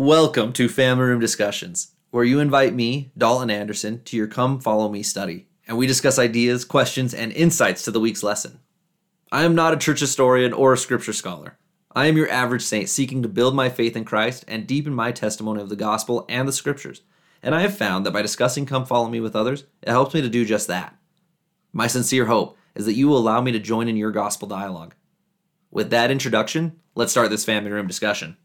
Welcome to Family Room Discussions, where you invite me, Dalton Anderson, to your Come Follow Me study, and we discuss ideas, questions, and insights to the week's lesson. I am not a church historian or a scripture scholar. I am your average saint seeking to build my faith in Christ and deepen my testimony of the gospel and the scriptures. And I have found that by discussing Come Follow Me with others, it helps me to do just that. My sincere hope is that you will allow me to join in your gospel dialogue. With that introduction, let's start this family room discussion.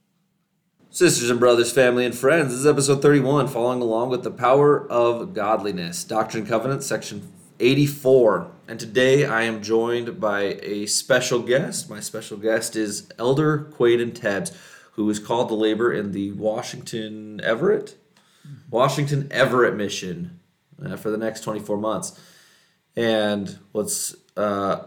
Sisters and brothers, family and friends, this is episode 31, following along with the power of godliness, Doctrine and Covenants, section 84. And today I am joined by a special guest. My special guest is Elder Quaden Tebbs, who is called to labor in the Washington Everett, Washington Everett mission uh, for the next 24 months. And what's uh,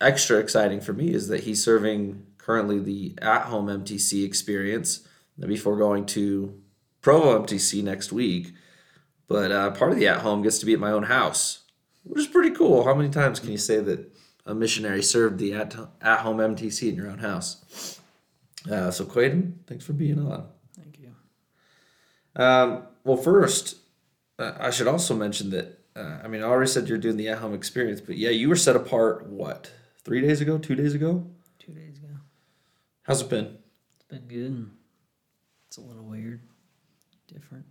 extra exciting for me is that he's serving currently the at home MTC experience before going to Provo MTC next week. But uh, part of the at home gets to be at my own house, which is pretty cool. How many times can you say that a missionary served the at, at home MTC in your own house? Uh, so, Quaden, thanks for being on. Thank you. Um, well, first, uh, I should also mention that, uh, I mean, I already said you're doing the at home experience, but yeah, you were set apart, what, three days ago, two days ago? Two days ago. How's it been? It's been good. It's a little weird, different.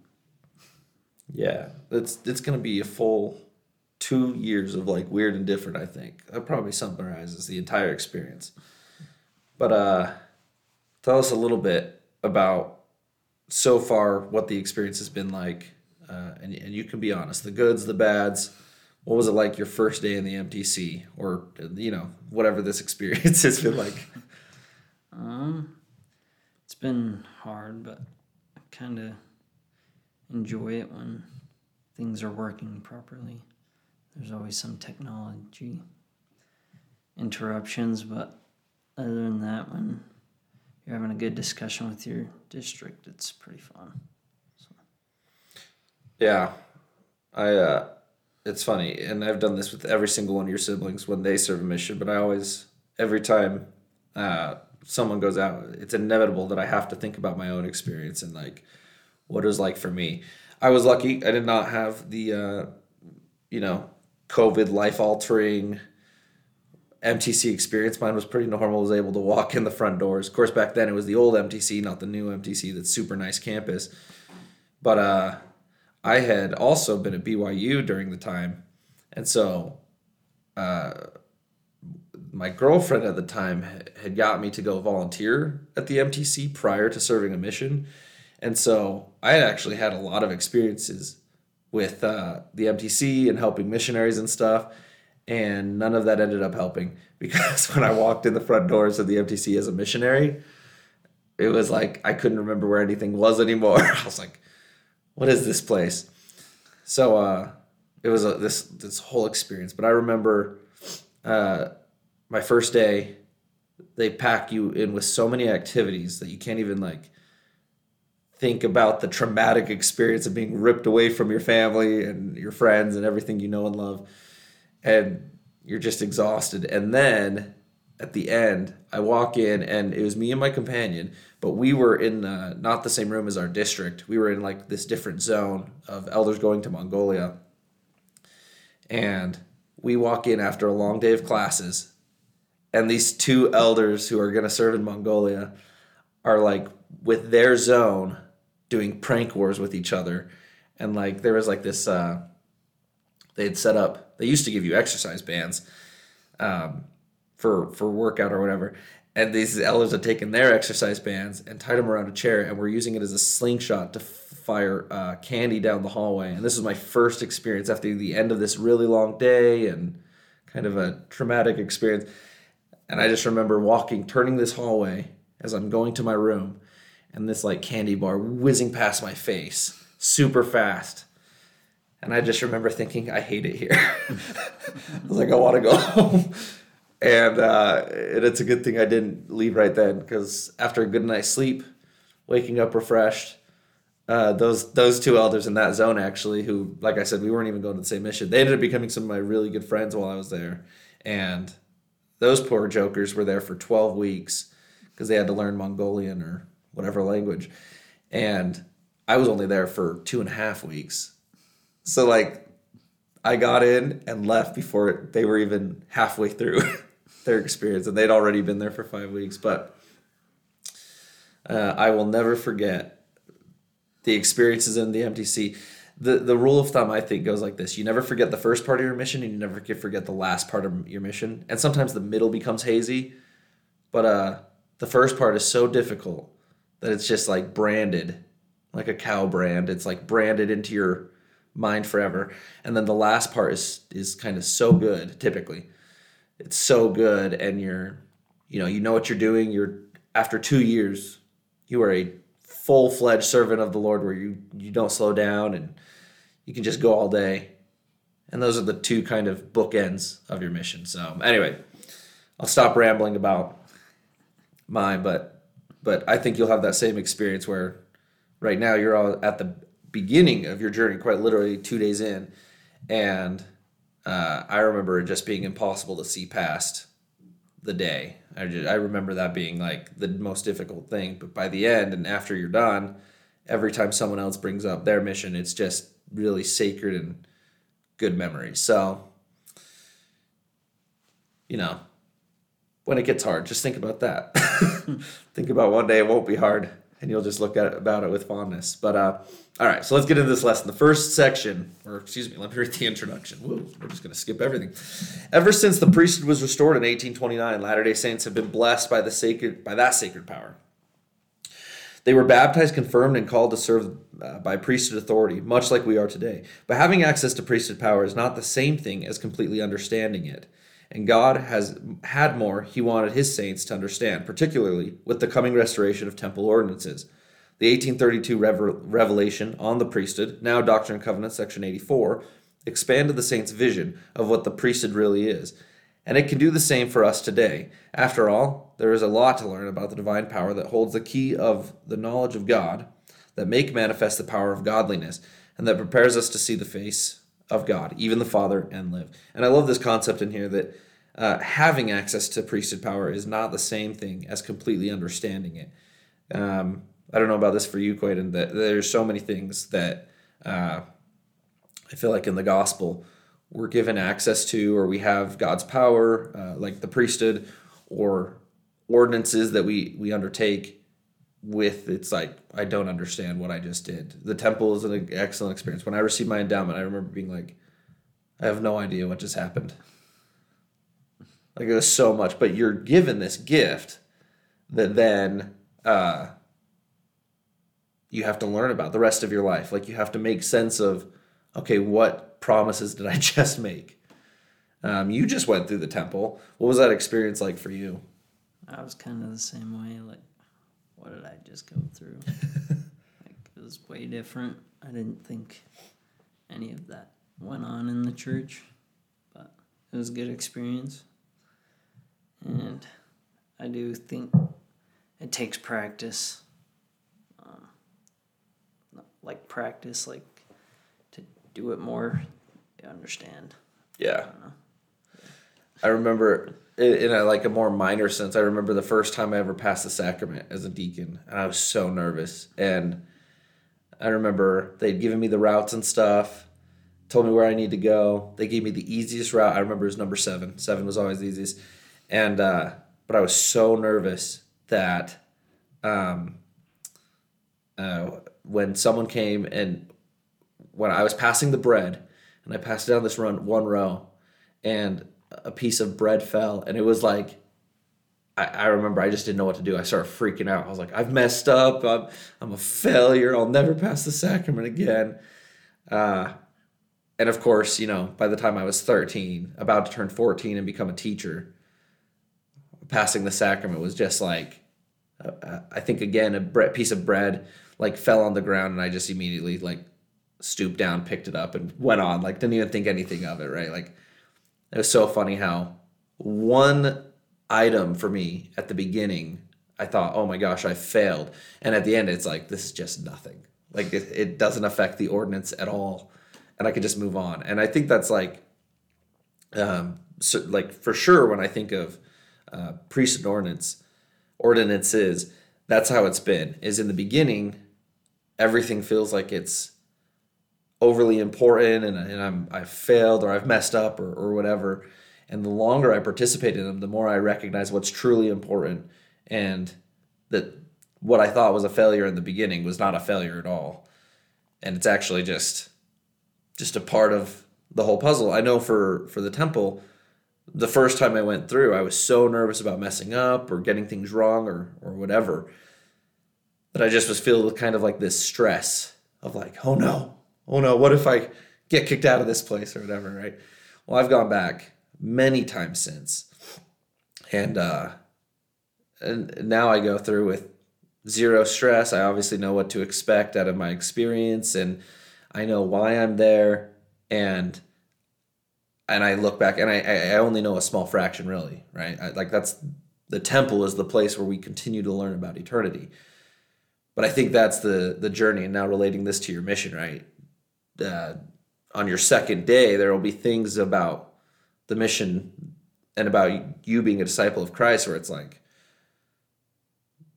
Yeah, it's it's gonna be a full two years of like weird and different. I think that probably summarizes the entire experience. But uh, tell us a little bit about so far what the experience has been like, uh, and and you can be honest, the goods, the bads. What was it like your first day in the MTC, or you know whatever this experience has been like? Um, been hard, but I kind of enjoy it when things are working properly. There's always some technology interruptions, but other than that, when you're having a good discussion with your district, it's pretty fun. Yeah, I. Uh, it's funny, and I've done this with every single one of your siblings when they serve a mission. But I always, every time uh, someone goes out, it's inevitable that I have to think about my own experience and like what it was like for me. I was lucky; I did not have the, uh, you know, COVID life altering MTC experience. Mine was pretty normal. I was able to walk in the front doors. Of course, back then it was the old MTC, not the new MTC. That's super nice campus. But uh, I had also been at BYU during the time, and so uh, my girlfriend at the time had got me to go volunteer at the MTC prior to serving a mission, and so I had actually had a lot of experiences with uh, the MTC and helping missionaries and stuff, and none of that ended up helping because when I walked in the front doors of the MTC as a missionary, it was like I couldn't remember where anything was anymore. I was like what is this place? So uh, it was a, this this whole experience. But I remember uh, my first day. They pack you in with so many activities that you can't even like think about the traumatic experience of being ripped away from your family and your friends and everything you know and love, and you're just exhausted. And then at the end, I walk in and it was me and my companion, but we were in uh, not the same room as our district. We were in like this different zone of elders going to Mongolia. And we walk in after a long day of classes, and these two elders who are going to serve in Mongolia are like with their zone doing prank wars with each other. And like there was like this, uh, they had set up, they used to give you exercise bands. Um, for for workout or whatever. And these elders had taken their exercise bands and tied them around a chair, and were using it as a slingshot to fire uh, candy down the hallway. And this was my first experience after the end of this really long day and kind of a traumatic experience. And I just remember walking, turning this hallway as I'm going to my room, and this like candy bar whizzing past my face super fast. And I just remember thinking, I hate it here. I was like, I want to go home and uh, and it's a good thing I didn't leave right then because after a good night's sleep, waking up refreshed, uh, those those two elders in that zone actually, who like I said, we weren't even going to the same mission. They ended up becoming some of my really good friends while I was there, and those poor jokers were there for twelve weeks because they had to learn Mongolian or whatever language, and I was only there for two and a half weeks. So like, I got in and left before they were even halfway through their experience, and they'd already been there for five weeks. But uh, I will never forget the experiences in the MTC. The, the rule of thumb I think goes like this: you never forget the first part of your mission, and you never forget the last part of your mission. And sometimes the middle becomes hazy, but uh, the first part is so difficult that it's just like branded, like a cow brand. It's like branded into your mind forever. And then the last part is is kind of so good. Typically, it's so good, and you're, you know, you know what you're doing. You're after two years, you are a full fledged servant of the Lord, where you you don't slow down and you can just go all day. And those are the two kind of bookends of your mission. So anyway, I'll stop rambling about mine, but but I think you'll have that same experience where right now you're all at the beginning of your journey, quite literally two days in, and uh, I remember it just being impossible to see past the day. I just, I remember that being like the most difficult thing. But by the end and after you're done, every time someone else brings up their mission, it's just really sacred and good memories. So, you know, when it gets hard, just think about that. think about one day it won't be hard and you'll just look at it about it with fondness. But uh, all right, so let's get into this lesson. The first section, or excuse me, let me read the introduction. Woo, we're just going to skip everything. Ever since the priesthood was restored in 1829, Latter-day Saints have been blessed by the sacred by that sacred power. They were baptized, confirmed, and called to serve uh, by priesthood authority, much like we are today. But having access to priesthood power is not the same thing as completely understanding it. And God has had more he wanted his saints to understand, particularly with the coming restoration of temple ordinances. The 1832 revelation on the priesthood, now Doctrine and Covenants, section 84, expanded the saints' vision of what the priesthood really is. And it can do the same for us today. After all, there is a lot to learn about the divine power that holds the key of the knowledge of God, that make manifest the power of godliness, and that prepares us to see the face of God, even the Father, and live. And I love this concept in here that uh, having access to priesthood power is not the same thing as completely understanding it. Um, I don't know about this for you, Quaden, that there's so many things that uh, I feel like in the gospel we're given access to, or we have God's power, uh, like the priesthood, or ordinances that we we undertake. With it's like I don't understand what I just did. The temple is an excellent experience. When I received my endowment, I remember being like, I have no idea what just happened. Like it was so much, but you're given this gift that then uh, you have to learn about the rest of your life. Like you have to make sense of, okay, what promises did I just make? Um, you just went through the temple. What was that experience like for you? I was kind of the same way. Like, what did I just go through? like, it was way different. I didn't think any of that went on in the church, but it was a good experience. And I do think it takes practice. Um, like practice, like to do it more, you understand. Yeah. I, I remember in a like a more minor sense. I remember the first time I ever passed the sacrament as a deacon, and I was so nervous. And I remember they'd given me the routes and stuff, told me where I need to go. They gave me the easiest route. I remember it was number seven. Seven was always the easiest and uh, but I was so nervous that um, uh, when someone came and when I was passing the bread and I passed down this run one row and a piece of bread fell and it was like I, I remember I just didn't know what to do. I started freaking out. I was like, I've messed up. I'm, I'm a failure. I'll never pass the sacrament again. Uh, and of course, you know, by the time I was 13, about to turn 14 and become a teacher, passing the sacrament was just like uh, I think again a bre- piece of bread like fell on the ground and I just immediately like stooped down, picked it up, and went on. Like didn't even think anything of it. Right? Like it was so funny how one item for me at the beginning I thought, oh my gosh, I failed, and at the end it's like this is just nothing. Like it, it doesn't affect the ordinance at all, and I could just move on. And I think that's like, um, so, like for sure when I think of uh, priesthood ordinance ordinances that's how it's been is in the beginning everything feels like it's overly important and, and I'm I've failed or I've messed up or, or whatever. And the longer I participate in them, the more I recognize what's truly important and that what I thought was a failure in the beginning was not a failure at all. And it's actually just just a part of the whole puzzle. I know for for the temple, the first time I went through, I was so nervous about messing up or getting things wrong or or whatever that I just was filled with kind of like this stress of like, oh no, oh no, what if I get kicked out of this place or whatever, right? Well, I've gone back many times since, and uh, and now I go through with zero stress. I obviously know what to expect out of my experience, and I know why I'm there, and and I look back and I I only know a small fraction really, right? I, like that's the temple is the place where we continue to learn about eternity but I think that's the the journey. And now relating this to your mission, right? Uh, on your second day, there will be things about the mission and about you being a disciple of Christ where it's like,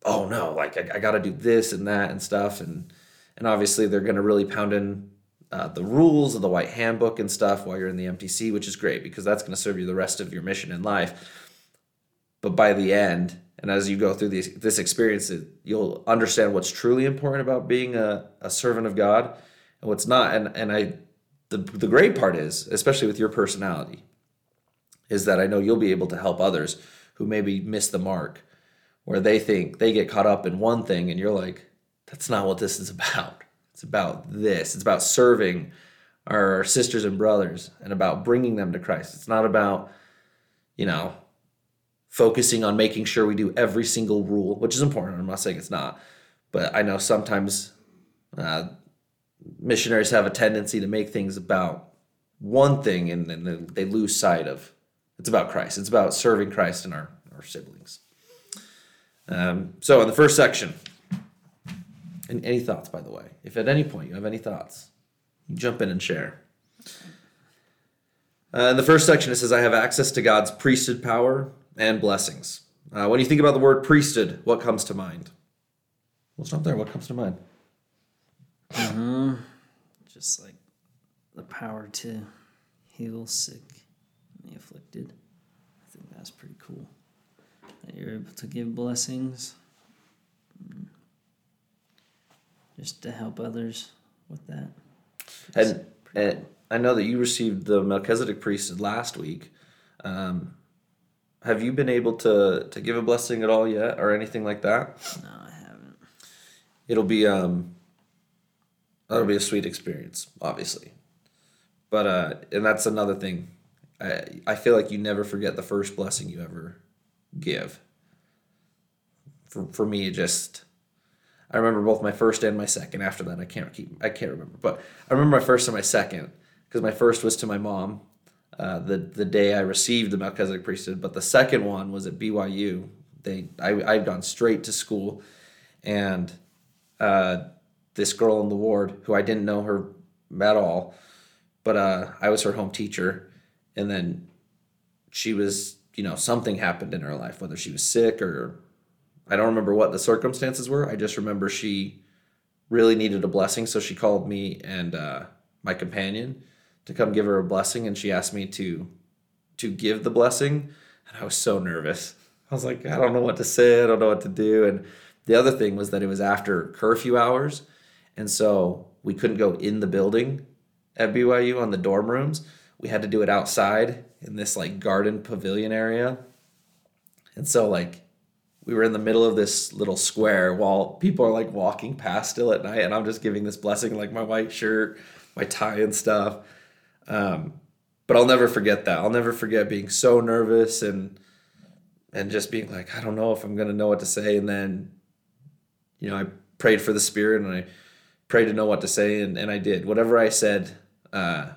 oh no, like I, I got to do this and that and stuff, and and obviously they're going to really pound in uh, the rules of the White Handbook and stuff while you're in the MTC, which is great because that's going to serve you the rest of your mission in life. But by the end, and as you go through these, this experience, you'll understand what's truly important about being a, a servant of God and what's not. And, and I, the, the great part is, especially with your personality, is that I know you'll be able to help others who maybe miss the mark, where they think they get caught up in one thing and you're like, that's not what this is about. It's about this. It's about serving our sisters and brothers and about bringing them to Christ. It's not about, you know, focusing on making sure we do every single rule, which is important. I'm not saying it's not, but I know sometimes uh, missionaries have a tendency to make things about one thing and then they lose sight of it's about Christ. It's about serving Christ and our, our siblings. Um, so, in the first section, and any thoughts, by the way? If at any point you have any thoughts, jump in and share. Uh, in the first section, it says, I have access to God's priesthood power and blessings. Uh, when you think about the word priesthood, what comes to mind? We'll stop there. What comes to mind? Mm-hmm. Just like the power to heal sick and the afflicted. I think that's pretty cool. That you're able to give blessings mm. just to help others with that. And, and cool. I know that you received the Melchizedek priesthood last week. Um, have you been able to to give a blessing at all yet, or anything like that? No, I haven't. It'll be um. That'll be a sweet experience, obviously, but uh, and that's another thing. I I feel like you never forget the first blessing you ever give. For for me, it just. I remember both my first and my second. After that, I can't keep. I can't remember, but I remember my first and my second because my first was to my mom, uh, the the day I received the Melchizedek priesthood, but the second one was at BYU. They I I'd gone straight to school, and uh, this girl in the ward who I didn't know her at all, but uh, I was her home teacher, and then she was you know something happened in her life, whether she was sick or I don't remember what the circumstances were. I just remember she really needed a blessing, so she called me and uh, my companion to come give her a blessing and she asked me to to give the blessing and I was so nervous. I was like, I don't know what to say, I don't know what to do. And the other thing was that it was after curfew hours. And so we couldn't go in the building at BYU on the dorm rooms. We had to do it outside in this like garden pavilion area. And so like we were in the middle of this little square while people are like walking past still at night and I'm just giving this blessing like my white shirt, my tie and stuff. Um, but I'll never forget that. I'll never forget being so nervous and and just being like, I don't know if I'm gonna know what to say. And then, you know, I prayed for the spirit and I prayed to know what to say, and, and I did. Whatever I said, uh,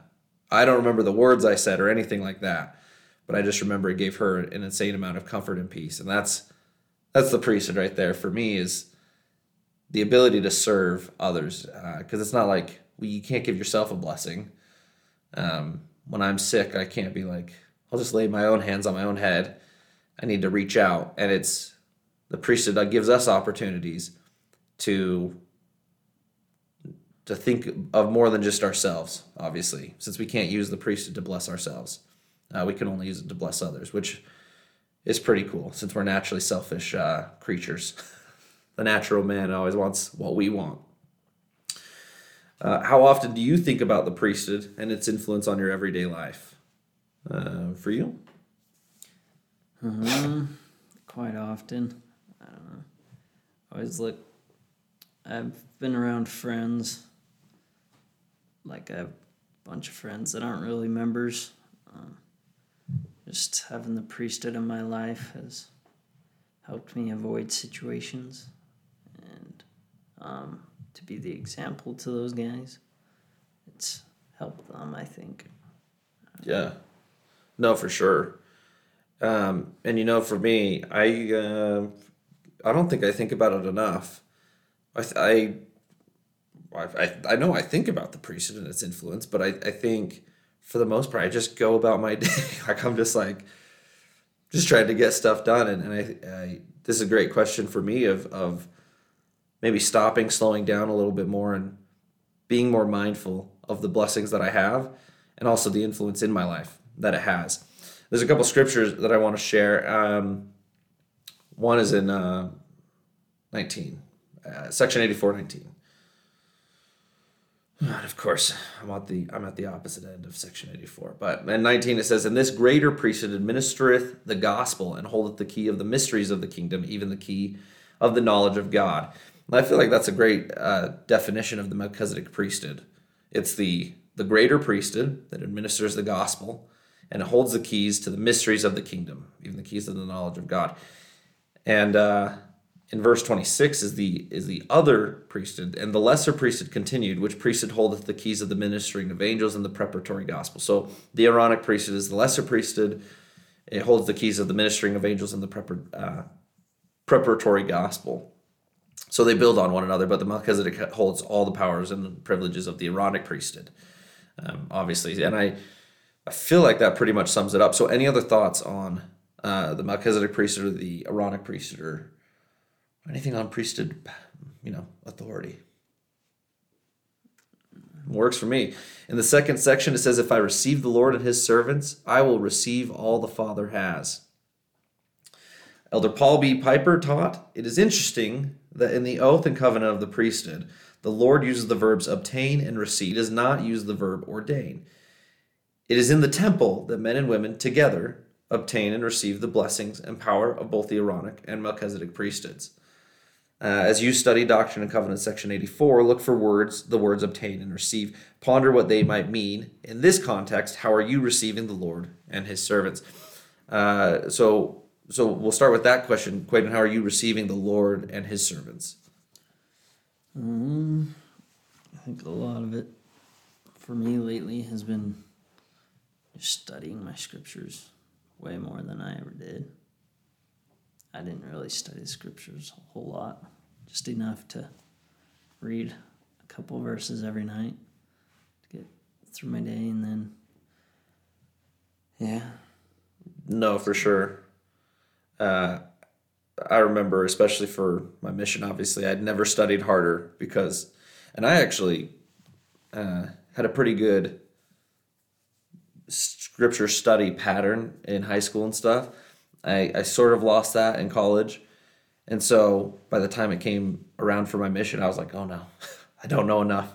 I don't remember the words I said or anything like that, but I just remember it gave her an insane amount of comfort and peace. And that's that's the priesthood right there for me is the ability to serve others because uh, it's not like well, you can't give yourself a blessing um, when I'm sick, I can't be like, I'll just lay my own hands on my own head. I need to reach out. And it's the priesthood that gives us opportunities to to think of more than just ourselves. Obviously, since we can't use the priesthood to bless ourselves, uh, we can only use it to bless others, which is pretty cool. Since we're naturally selfish uh, creatures, the natural man always wants what we want. Uh, how often do you think about the priesthood and its influence on your everyday life? Uh, for you? Um, quite often. I don't know. I always look. I've been around friends. Like I have a bunch of friends that aren't really members. Um, just having the priesthood in my life has helped me avoid situations and um, to be the example to those guys. It's helped them, I think. Yeah. No, for sure. Um, and you know, for me, I uh, I don't think I think about it enough. I I I, I know I think about the priesthood and its influence, but I, I think for the most part I just go about my day like I'm just like just trying to get stuff done and, and I, I this is a great question for me of of maybe stopping, slowing down a little bit more and being more mindful of the blessings that I have and also the influence in my life that it has. There's a couple scriptures that I want to share. Um, one is in uh, 19, uh, section 84, 19. And of course, I'm at the I'm at the opposite end of section 84. But in 19 it says, "And this greater priesthood administereth the gospel and holdeth the key of the mysteries of the kingdom, even the key of the knowledge of God." And I feel like that's a great uh, definition of the Melchizedek priesthood. It's the the greater priesthood that administers the gospel and holds the keys to the mysteries of the kingdom, even the keys of the knowledge of God. And uh, in verse 26 is the is the other priesthood and the lesser priesthood continued which priesthood holdeth the keys of the ministering of angels and the preparatory gospel. So the aaronic priesthood is the lesser priesthood. It holds the keys of the ministering of angels and the prepar, uh, preparatory gospel. So they build on one another but the melchizedek holds all the powers and privileges of the aaronic priesthood. Um, obviously and i i feel like that pretty much sums it up. So any other thoughts on uh, the melchizedek priesthood or the aaronic priesthood or anything on priesthood, you know, authority. Works for me. In the second section, it says, If I receive the Lord and his servants, I will receive all the Father has. Elder Paul B. Pieper taught, It is interesting that in the oath and covenant of the priesthood, the Lord uses the verbs obtain and receive, he does not use the verb ordain. It is in the temple that men and women together obtain and receive the blessings and power of both the Aaronic and Melchizedek priesthoods. Uh, as you study Doctrine and Covenants, section 84, look for words, the words obtain and receive. Ponder what they might mean. In this context, how are you receiving the Lord and his servants? Uh, so, so we'll start with that question. Quaden, how are you receiving the Lord and his servants? Um, I think a lot of it for me lately has been just studying my scriptures way more than I ever did. I didn't really study scriptures a whole lot, just enough to read a couple verses every night to get through my day, and then, yeah. No, for sure. Uh, I remember, especially for my mission, obviously, I'd never studied harder because, and I actually uh, had a pretty good scripture study pattern in high school and stuff. I, I sort of lost that in college. And so by the time it came around for my mission, I was like, oh no, I don't know enough.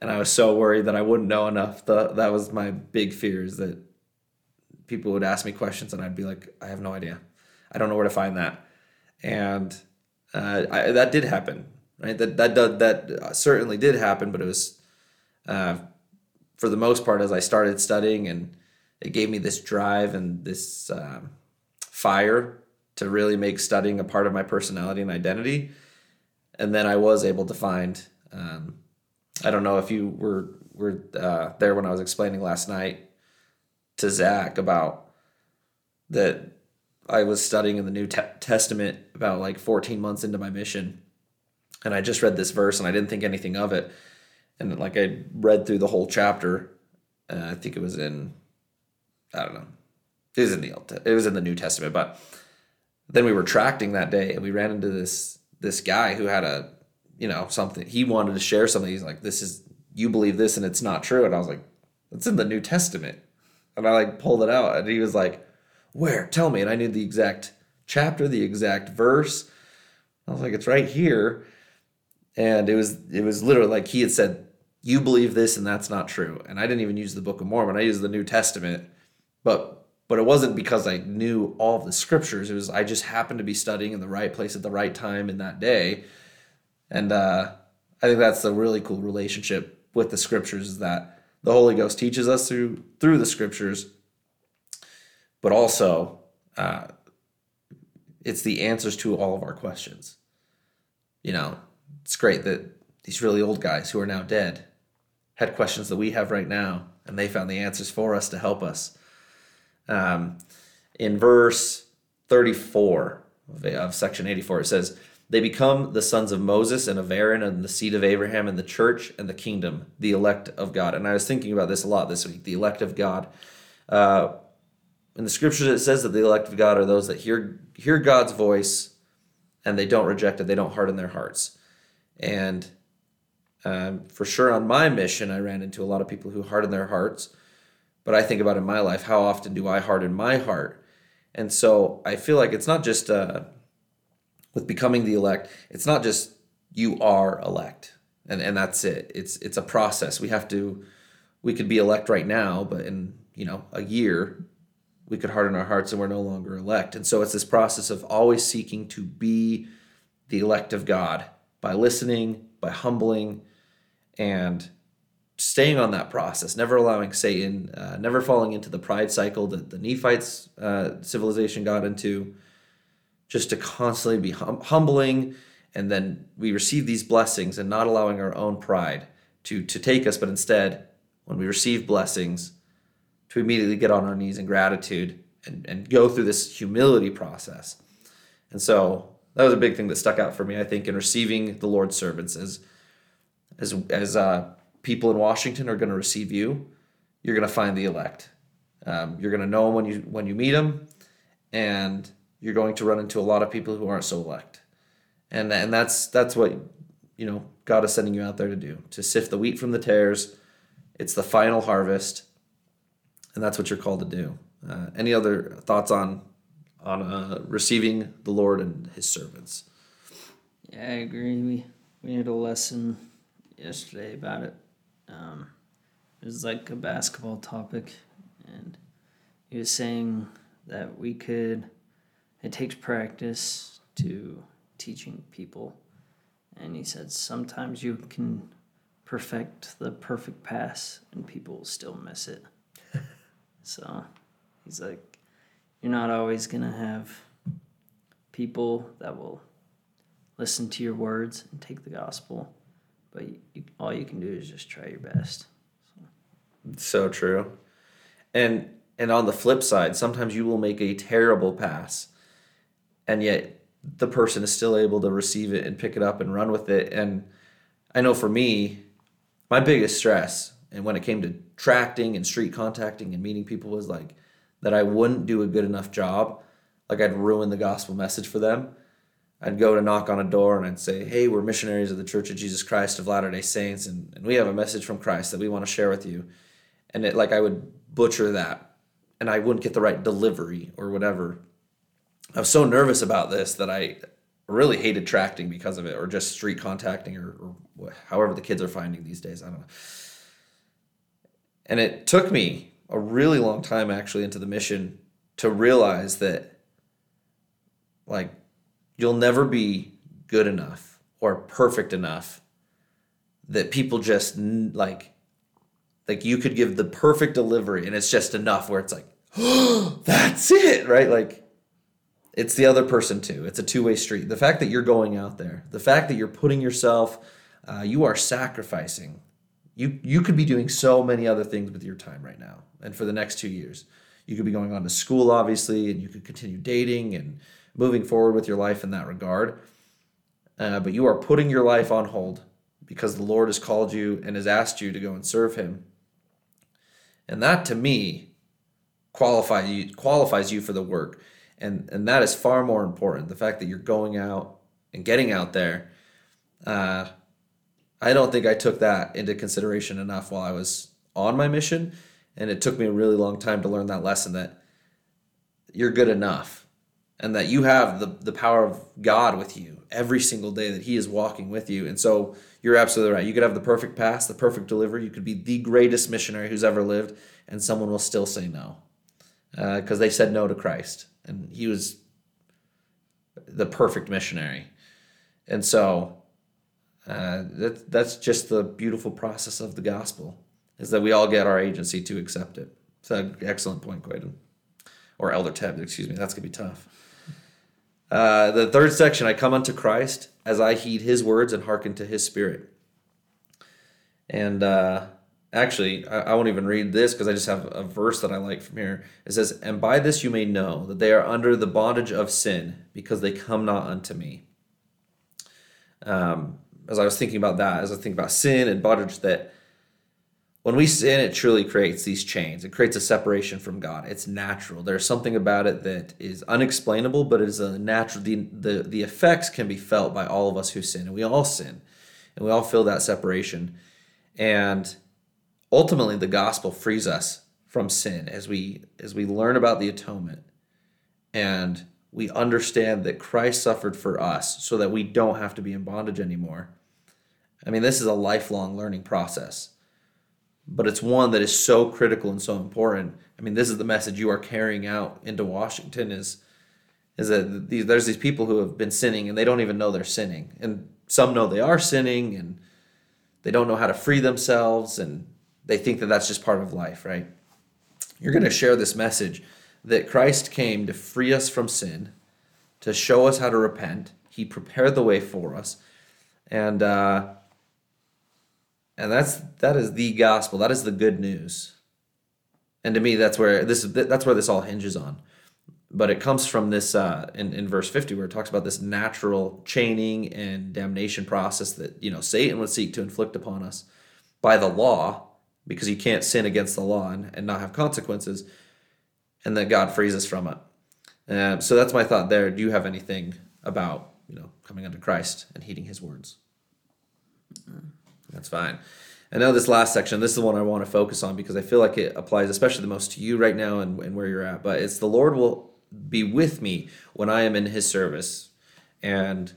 And I was so worried that I wouldn't know enough. The, that was my big fear is that people would ask me questions and I'd be like, I have no idea. I don't know where to find that. And uh, I, that did happen, right? That, that, that, that certainly did happen, but it was, uh, for the most part, as I started studying and it gave me this drive and this, um, fire to really make studying a part of my personality and identity. And then I was able to find. Um, I don't know if you were were uh, there when I was explaining last night to Zach about that I was studying in the New Te- Testament about like 14 months into my mission, and I just read this verse and I didn't think anything of it, and like I read through the whole chapter, and I think it was in I don't know it was in the Old, it was in the New Testament, but then we were tracting that day and we ran into this this guy who had a you know something he wanted to share something. He's like, this is you believe this and it's not true. And I was like, it's in the New Testament. And I like pulled it out and he was like, where? Tell me. And I knew the exact chapter, the exact verse. I was like, it's right here. And it was it was literally like he had said, you believe this and that's not true. And I didn't even use the Book of Mormon. I used the New Testament. But but it wasn't because I knew all the scriptures. It was I just happened to be studying in the right place at the right time in that day. And uh, I think that's the really cool relationship with the scriptures is that the Holy Ghost teaches us through through the scriptures, but also uh, it's the answers to all of our questions. You know, it's great that these really old guys who are now dead had questions that we have right now, and they found the answers for us to help us. Um, in verse 34 of, of section 84, it says, They become the sons of Moses and of Aaron and the seed of Abraham and the church and the kingdom, the elect of God. And I was thinking about this a lot this week the elect of God. Uh, in the scriptures, it says that the elect of God are those that hear, hear God's voice and they don't reject it, they don't harden their hearts. And um, for sure, on my mission, I ran into a lot of people who harden their hearts. But I think about in my life, how often do I harden my heart? And so I feel like it's not just uh, with becoming the elect, it's not just you are elect and, and that's it. It's it's a process. We have to we could be elect right now, but in you know a year we could harden our hearts and we're no longer elect. And so it's this process of always seeking to be the elect of God by listening, by humbling, and staying on that process, never allowing Satan, uh, never falling into the pride cycle that the Nephites uh, civilization got into, just to constantly be hum- humbling, and then we receive these blessings and not allowing our own pride to to take us, but instead, when we receive blessings, to immediately get on our knees in gratitude and, and go through this humility process. And so that was a big thing that stuck out for me, I think, in receiving the Lord's servants as as as uh, people in Washington are going to receive you, you're going to find the elect. Um, you're going to know them when you when you meet them, and you're going to run into a lot of people who aren't so elect, and and that's that's what you know God is sending you out there to do to sift the wheat from the tares. It's the final harvest, and that's what you're called to do. Uh, any other thoughts on on uh, receiving the Lord and His servants? Yeah, I agree. We we had a lesson yesterday about it. Um, it was like a basketball topic, and he was saying that we could. It takes practice to teaching people, and he said sometimes you can perfect the perfect pass, and people will still miss it. so, he's like, you're not always gonna have people that will listen to your words and take the gospel but you, all you can do is just try your best. So true. And and on the flip side, sometimes you will make a terrible pass and yet the person is still able to receive it and pick it up and run with it and I know for me, my biggest stress and when it came to tracting and street contacting and meeting people was like that I wouldn't do a good enough job. Like I'd ruin the gospel message for them. I'd go to knock on a door and I'd say, Hey, we're missionaries of the Church of Jesus Christ of Latter day Saints, and, and we have a message from Christ that we want to share with you. And it, like I would butcher that and I wouldn't get the right delivery or whatever. I was so nervous about this that I really hated tracting because of it or just street contacting or, or however the kids are finding these days. I don't know. And it took me a really long time actually into the mission to realize that like you'll never be good enough or perfect enough that people just like like you could give the perfect delivery and it's just enough where it's like oh, that's it right? Like it's the other person too. It's a two-way street. The fact that you're going out there the fact that you're putting yourself uh, you are sacrificing. You you could be doing so many other things with your time right now and for the next two years. You could be going on to school obviously and you could continue dating and moving forward with your life in that regard. Uh, but you are putting your life on hold because the Lord has called you and has asked you to go and serve Him. And that to me qualify you, qualifies you for the work. And, and that is far more important. The fact that you're going out and getting out there. Uh, I don't think I took that into consideration enough while I was on my mission. And it took me a really long time to learn that lesson that you're good enough and that you have the, the power of God with you every single day, that He is walking with you. And so you're absolutely right. You could have the perfect pass, the perfect delivery. You could be the greatest missionary who's ever lived, and someone will still say no because uh, they said no to Christ. And He was the perfect missionary. And so uh, that, that's just the beautiful process of the gospel is that we all get our agency to accept it. An excellent point, Quaden. Or Elder Ted, excuse me. That's going to be tough. Uh, the third section, I come unto Christ as I heed his words and hearken to his spirit. And uh, actually, I, I, won't even read this because I just have a verse that I like from here. It says, And by this you may know that they are under the bondage of sin because they come not unto me. Um, as I was thinking about that, as I think about sin and bondage, that when we sin, it truly creates these chains. It creates a separation from God. It's natural. There's something about it that is unexplainable, but it is a natural. The, the, the effects can be felt by all of us who sin, and we all sin, and we all feel that separation. And ultimately, the gospel frees us from sin as we as we learn about the atonement, and we understand that Christ suffered for us, so that we don't have to be in bondage anymore. I mean, this is a lifelong learning process but it's one that is so critical and so important. I mean, this is the message you are carrying out into Washington is is that these, there's these people who have been sinning and they don't even know they're sinning, and some know they are sinning and they don't know how to free themselves and they think that that's just part of life, right? You're going to share this message that Christ came to free us from sin, to show us how to repent. He prepared the way for us, and uh, and that's that is the gospel. That is the good news. And to me that's where this that's where this all hinges on. But it comes from this uh, in, in verse 50 where it talks about this natural chaining and damnation process that you know satan would seek to inflict upon us by the law because you can't sin against the law and, and not have consequences and that god frees us from it. Uh, so that's my thought there. Do you have anything about you know coming unto christ and heeding his words? Mm-hmm. That's fine. And now this last section, this is the one I want to focus on because I feel like it applies especially the most to you right now and, and where you're at. But it's the Lord will be with me when I am in his service. And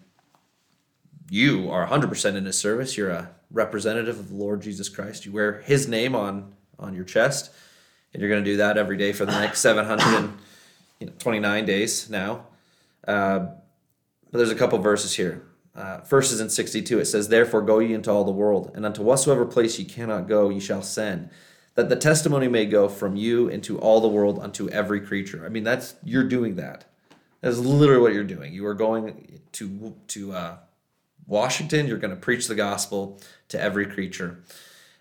you are 100% in his service. You're a representative of the Lord Jesus Christ. You wear his name on, on your chest. And you're going to do that every day for the next 729 days now. Uh, but there's a couple verses here uh, verses in 62 it says therefore go ye into all the world and unto whatsoever place ye cannot go ye shall send that the testimony may go from you into all the world unto every creature. I mean that's you're doing that. That's literally what you're doing. You are going to to uh, washington you're going to preach the gospel to every creature.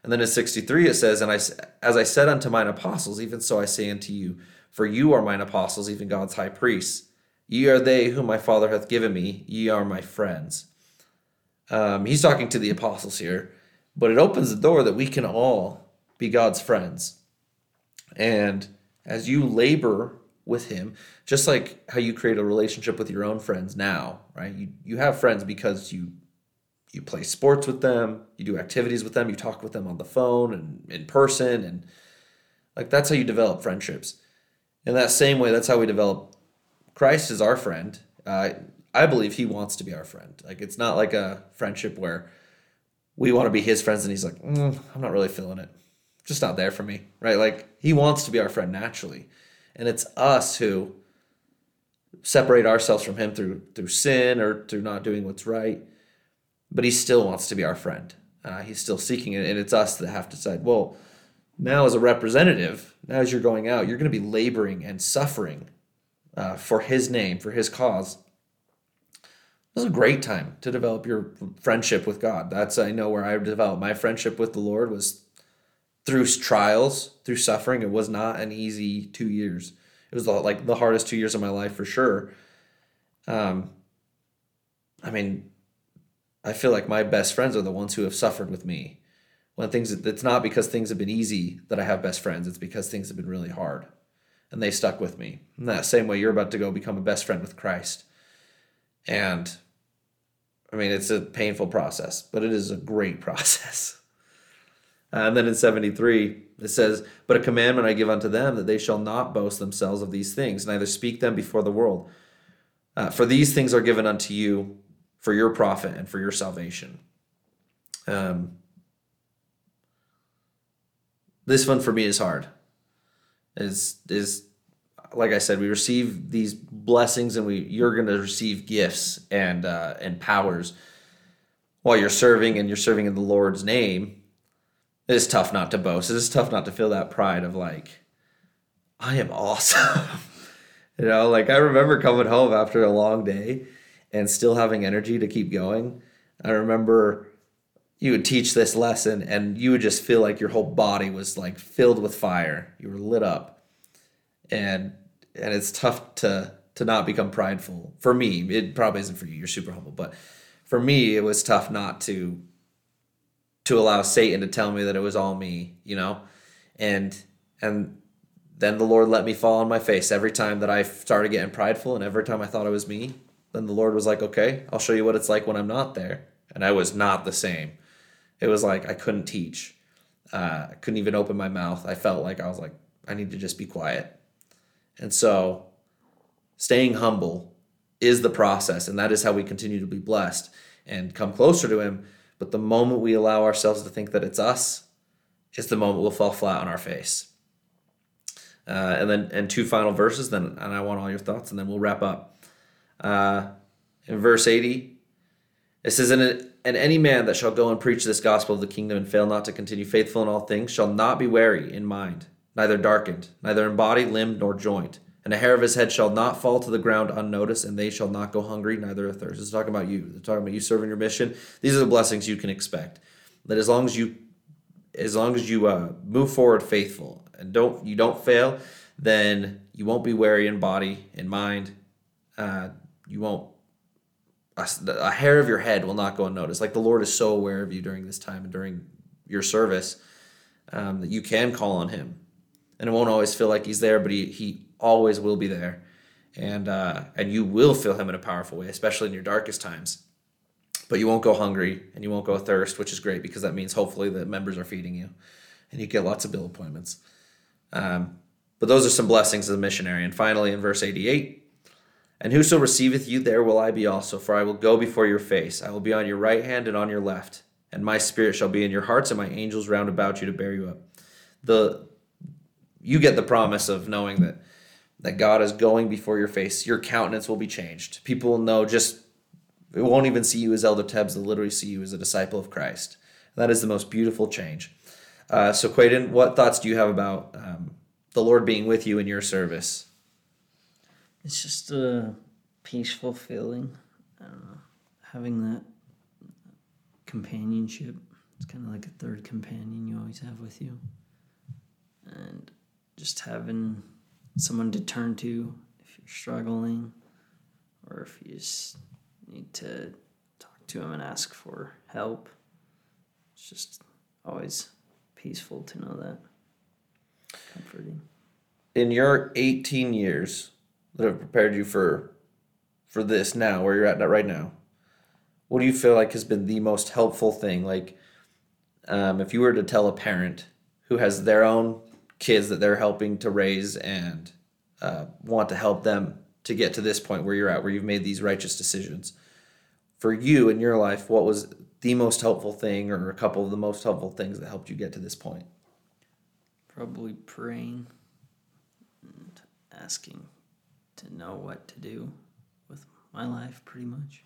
And then in 63 it says and i as i said unto mine apostles even so i say unto you for you are mine apostles even god's high priests Ye are they whom my Father hath given me. Ye are my friends. Um, he's talking to the apostles here, but it opens the door that we can all be God's friends. And as you labor with Him, just like how you create a relationship with your own friends now, right? You, you have friends because you you play sports with them, you do activities with them, you talk with them on the phone and in person, and like that's how you develop friendships. In that same way, that's how we develop Christ is our friend. Uh, I believe he wants to be our friend. Like it's not like a friendship where we want to be his friends and he's like, mm, I'm not really feeling it. Just not there for me, right? Like he wants to be our friend naturally, and it's us who separate ourselves from him through through sin or through not doing what's right. But he still wants to be our friend. Uh, he's still seeking it, and it's us that have to decide. Well, now as a representative, now as you're going out, you're going to be laboring and suffering uh, for his name, for his cause. This is a great time to develop your friendship with God. That's I know where I developed my friendship with the Lord was through trials, through suffering. It was not an easy two years. It was like the hardest two years of my life for sure. Um, I mean, I feel like my best friends are the ones who have suffered with me. When things, it's not because things have been easy that I have best friends. It's because things have been really hard and they stuck with me. In that same way, you're about to go become a best friend with Christ. And I mean, it's a painful process, but it is a great process. Uh, and then in 73, it says, But a commandment I give unto them that they shall not boast themselves of these things, neither speak them before the world. Uh, for these things are given unto you for your profit and for your salvation. Um, this one for me is hard. Is is like I said, we receive these blessings, and we you're going to receive gifts and uh, and powers while you're serving, and you're serving in the Lord's name. It is tough not to boast. It is tough not to feel that pride of like, I am awesome. you know, like I remember coming home after a long day and still having energy to keep going. I remember you would teach this lesson and you would just feel like your whole body was like filled with fire. You were lit up. And and it's tough to to not become prideful. For me, it probably isn't for you. You're super humble, but for me, it was tough not to to allow Satan to tell me that it was all me, you know, and and then the Lord let me fall on my face every time that I started getting prideful, and every time I thought it was me. Then the Lord was like, "Okay, I'll show you what it's like when I'm not there," and I was not the same. It was like I couldn't teach. Uh, I couldn't even open my mouth. I felt like I was like, I need to just be quiet. And so, staying humble is the process, and that is how we continue to be blessed and come closer to Him. But the moment we allow ourselves to think that it's us, is the moment we'll fall flat on our face. Uh, and then, and two final verses, then, and I want all your thoughts, and then we'll wrap up. Uh, in verse 80, it says, and, and any man that shall go and preach this gospel of the kingdom and fail not to continue faithful in all things shall not be weary in mind neither darkened, neither in body, limb, nor joint. And a hair of his head shall not fall to the ground unnoticed, and they shall not go hungry, neither athirst. It's talking about you. They're talking about you serving your mission. These are the blessings you can expect. That as long as you, as long as you uh, move forward faithful and don't you don't fail, then you won't be weary in body, in mind. Uh, you won't. A, a hair of your head will not go unnoticed. Like the Lord is so aware of you during this time and during your service um, that you can call on Him and it won't always feel like he's there, but he, he always will be there. And, uh, and you will feel him in a powerful way, especially in your darkest times. But you won't go hungry and you won't go thirst, which is great because that means hopefully the members are feeding you and you get lots of bill appointments. Um, but those are some blessings of the missionary. And finally, in verse 88, and whoso receiveth you, there will I be also, for I will go before your face. I will be on your right hand and on your left, and my spirit shall be in your hearts, and my angels round about you to bear you up. The you get the promise of knowing that that God is going before your face. Your countenance will be changed. People will know just it won't even see you as Elder Tebbs. They'll literally see you as a disciple of Christ. That is the most beautiful change. Uh, so, Quaden, what thoughts do you have about um, the Lord being with you in your service? It's just a peaceful feeling. Know, having that companionship. It's kind of like a third companion you always have with you. And just having someone to turn to if you're struggling or if you just need to talk to them and ask for help. It's just always peaceful to know that. Comforting. In your 18 years that have prepared you for for this now, where you're at right now, what do you feel like has been the most helpful thing? Like, um, if you were to tell a parent who has their own kids that they're helping to raise and uh, want to help them to get to this point where you're at, where you've made these righteous decisions. For you in your life, what was the most helpful thing, or a couple of the most helpful things that helped you get to this point? Probably praying and asking to know what to do with my life, pretty much.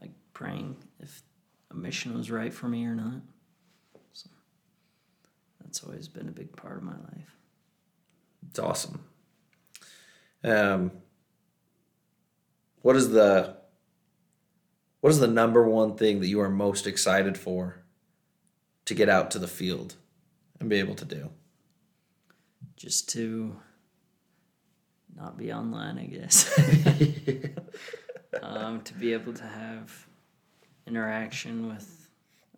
Like praying if a mission was right for me or not So that's always been a big part of my life. It's awesome. Um, what is the what is the number one thing that you are most excited for to get out to the field and be able to do? Just to not be online, I guess. um, to be able to have interaction with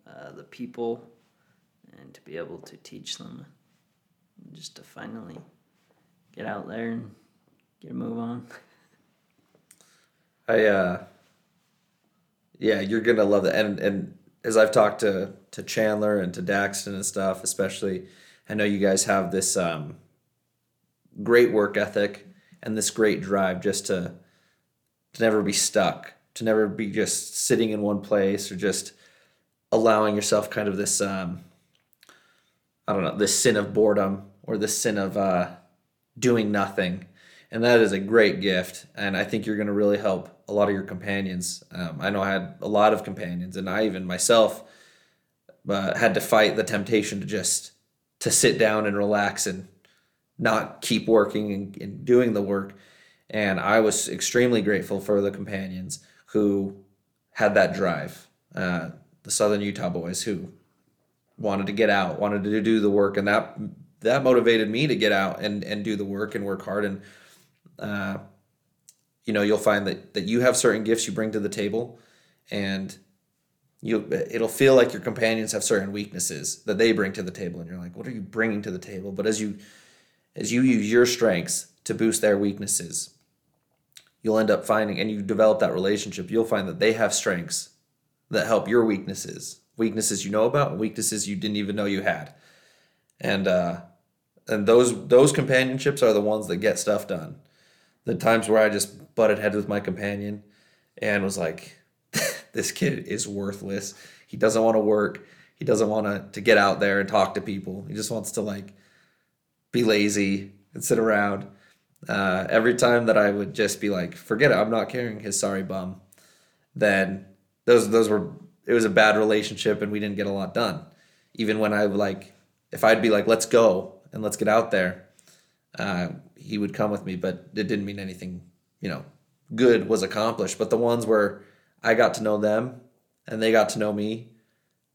uh, the people and to be able to teach them just to finally get out there and get a move on. I uh yeah, you're gonna love that. And and as I've talked to to Chandler and to Daxton and stuff, especially, I know you guys have this um, great work ethic and this great drive just to to never be stuck, to never be just sitting in one place or just allowing yourself kind of this um, I don't know this sin of boredom or this sin of uh, doing nothing, and that is a great gift. And I think you're going to really help a lot of your companions. Um, I know I had a lot of companions, and I even myself uh, had to fight the temptation to just to sit down and relax and not keep working and, and doing the work. And I was extremely grateful for the companions who had that drive. Uh, the Southern Utah boys who wanted to get out, wanted to do the work, and that that motivated me to get out and and do the work and work hard. And uh, you know, you'll find that that you have certain gifts you bring to the table, and you it'll feel like your companions have certain weaknesses that they bring to the table, and you're like, what are you bringing to the table? But as you as you use your strengths to boost their weaknesses, you'll end up finding, and you develop that relationship, you'll find that they have strengths that help your weaknesses, weaknesses you know about, and weaknesses you didn't even know you had, and uh, and those those companionships are the ones that get stuff done. The times where I just butted heads with my companion and was like, this kid is worthless. He doesn't want to work. He doesn't want to to get out there and talk to people. He just wants to like be lazy and sit around. Uh, every time that I would just be like, forget it, I'm not carrying his sorry bum, then those those were it was a bad relationship and we didn't get a lot done. Even when I like, if I'd be like, let's go and let's get out there, uh, he would come with me, but it didn't mean anything, you know, good was accomplished. But the ones where I got to know them and they got to know me,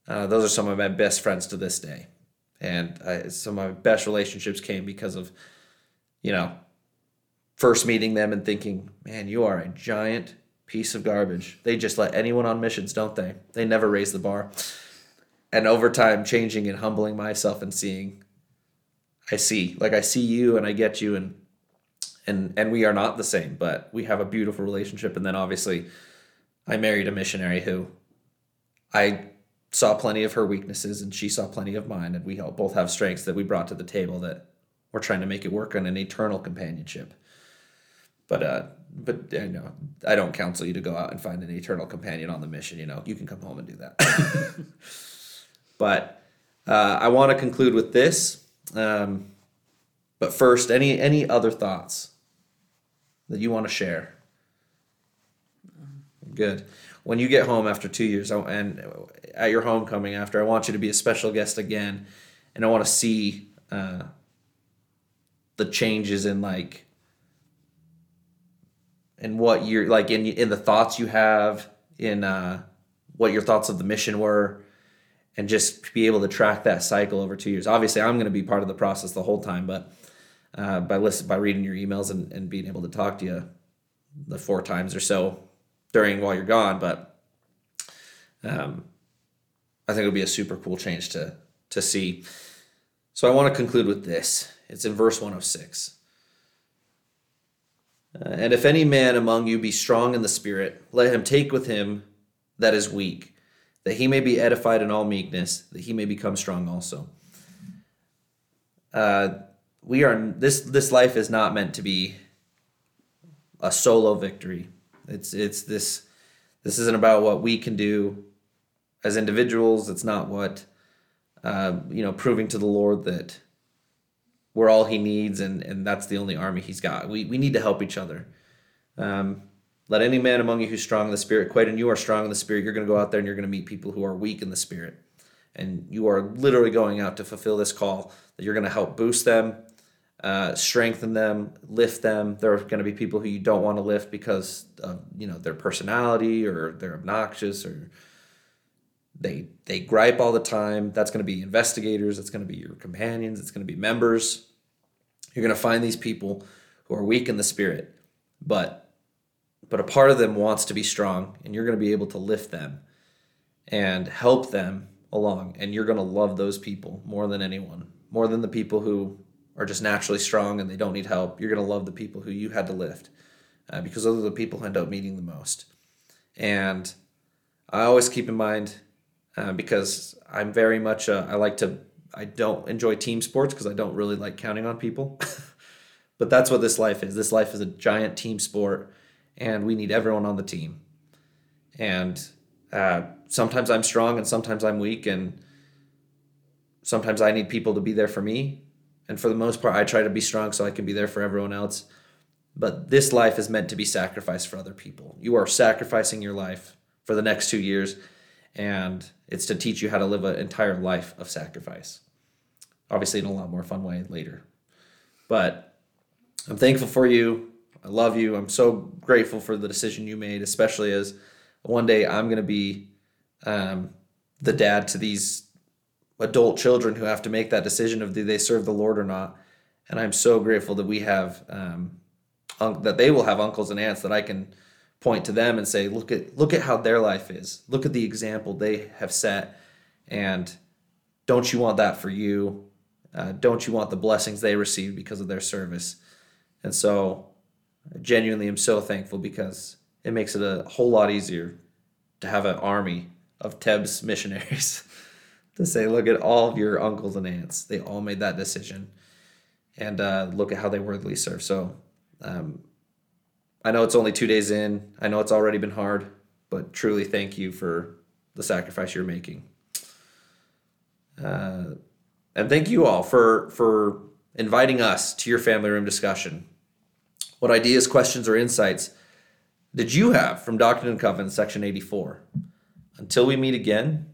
uh, those are some of my best friends to this day. And I, some of my best relationships came because of, you know, first meeting them and thinking, man, you are a giant piece of garbage. They just let anyone on missions, don't they? They never raise the bar. And over time, changing and humbling myself and seeing, I see, like I see you and I get you, and and and we are not the same, but we have a beautiful relationship. And then obviously, I married a missionary who, I saw plenty of her weaknesses and she saw plenty of mine, and we both have strengths that we brought to the table that we're trying to make it work on an eternal companionship. But uh, but you know, I don't counsel you to go out and find an eternal companion on the mission. You know, you can come home and do that. but uh, I want to conclude with this. Um, but first, any any other thoughts that you want to share? Good. When you get home after two years, and at your homecoming after, I want you to be a special guest again, and I want to see uh, the changes in like and what you're like in in the thoughts you have in uh, what your thoughts of the mission were and just be able to track that cycle over two years. Obviously i'm going to be part of the process the whole time but uh, by listen by reading your emails and, and being able to talk to you the four times or so during while you're gone but um, i think it'll be a super cool change to to see so i want to conclude with this it's in verse 106 uh, and if any man among you be strong in the spirit, let him take with him that is weak, that he may be edified in all meekness, that he may become strong also. Uh, we are this this life is not meant to be a solo victory. It's it's this this isn't about what we can do as individuals. It's not what uh, you know proving to the Lord that we're all he needs and and that's the only army he's got. We, we need to help each other. Um, let any man among you who's strong in the spirit quite and you are strong in the spirit. You're going to go out there and you're going to meet people who are weak in the spirit. And you are literally going out to fulfill this call that you're going to help boost them uh, strengthen them lift them. There are going to be people who you don't want to lift because of you know their personality or they're obnoxious or they they gripe all the time. That's going to be investigators That's going to be your companions it's going to be members. You're going to find these people who are weak in the spirit but but a part of them wants to be strong and you're going to be able to lift them and help them along and you're going to love those people more than anyone more than the people who are just naturally strong and they don't need help you're going to love the people who you had to lift uh, because those are the people who end up meeting the most and I always keep in mind uh, because I'm very much uh, I like to I don't enjoy team sports because I don't really like counting on people. but that's what this life is. This life is a giant team sport, and we need everyone on the team. And uh, sometimes I'm strong and sometimes I'm weak, and sometimes I need people to be there for me. And for the most part, I try to be strong so I can be there for everyone else. But this life is meant to be sacrificed for other people. You are sacrificing your life for the next two years, and it's to teach you how to live an entire life of sacrifice. Obviously, in a lot more fun way later. But I'm thankful for you. I love you. I'm so grateful for the decision you made, especially as one day I'm going to be um, the dad to these adult children who have to make that decision of do they serve the Lord or not. And I'm so grateful that we have um, un- that they will have uncles and aunts that I can point to them and say, look at look at how their life is. Look at the example they have set, and don't you want that for you? Uh, don't you want the blessings they received because of their service? And so, genuinely, I genuinely am so thankful because it makes it a whole lot easier to have an army of Tebbs missionaries to say, look at all of your uncles and aunts. They all made that decision. And uh, look at how they worthily serve. So um, I know it's only two days in. I know it's already been hard, but truly thank you for the sacrifice you're making. Uh, and thank you all for for inviting us to your family room discussion. What ideas, questions, or insights did you have from Doctrine and Covenants, section 84? Until we meet again,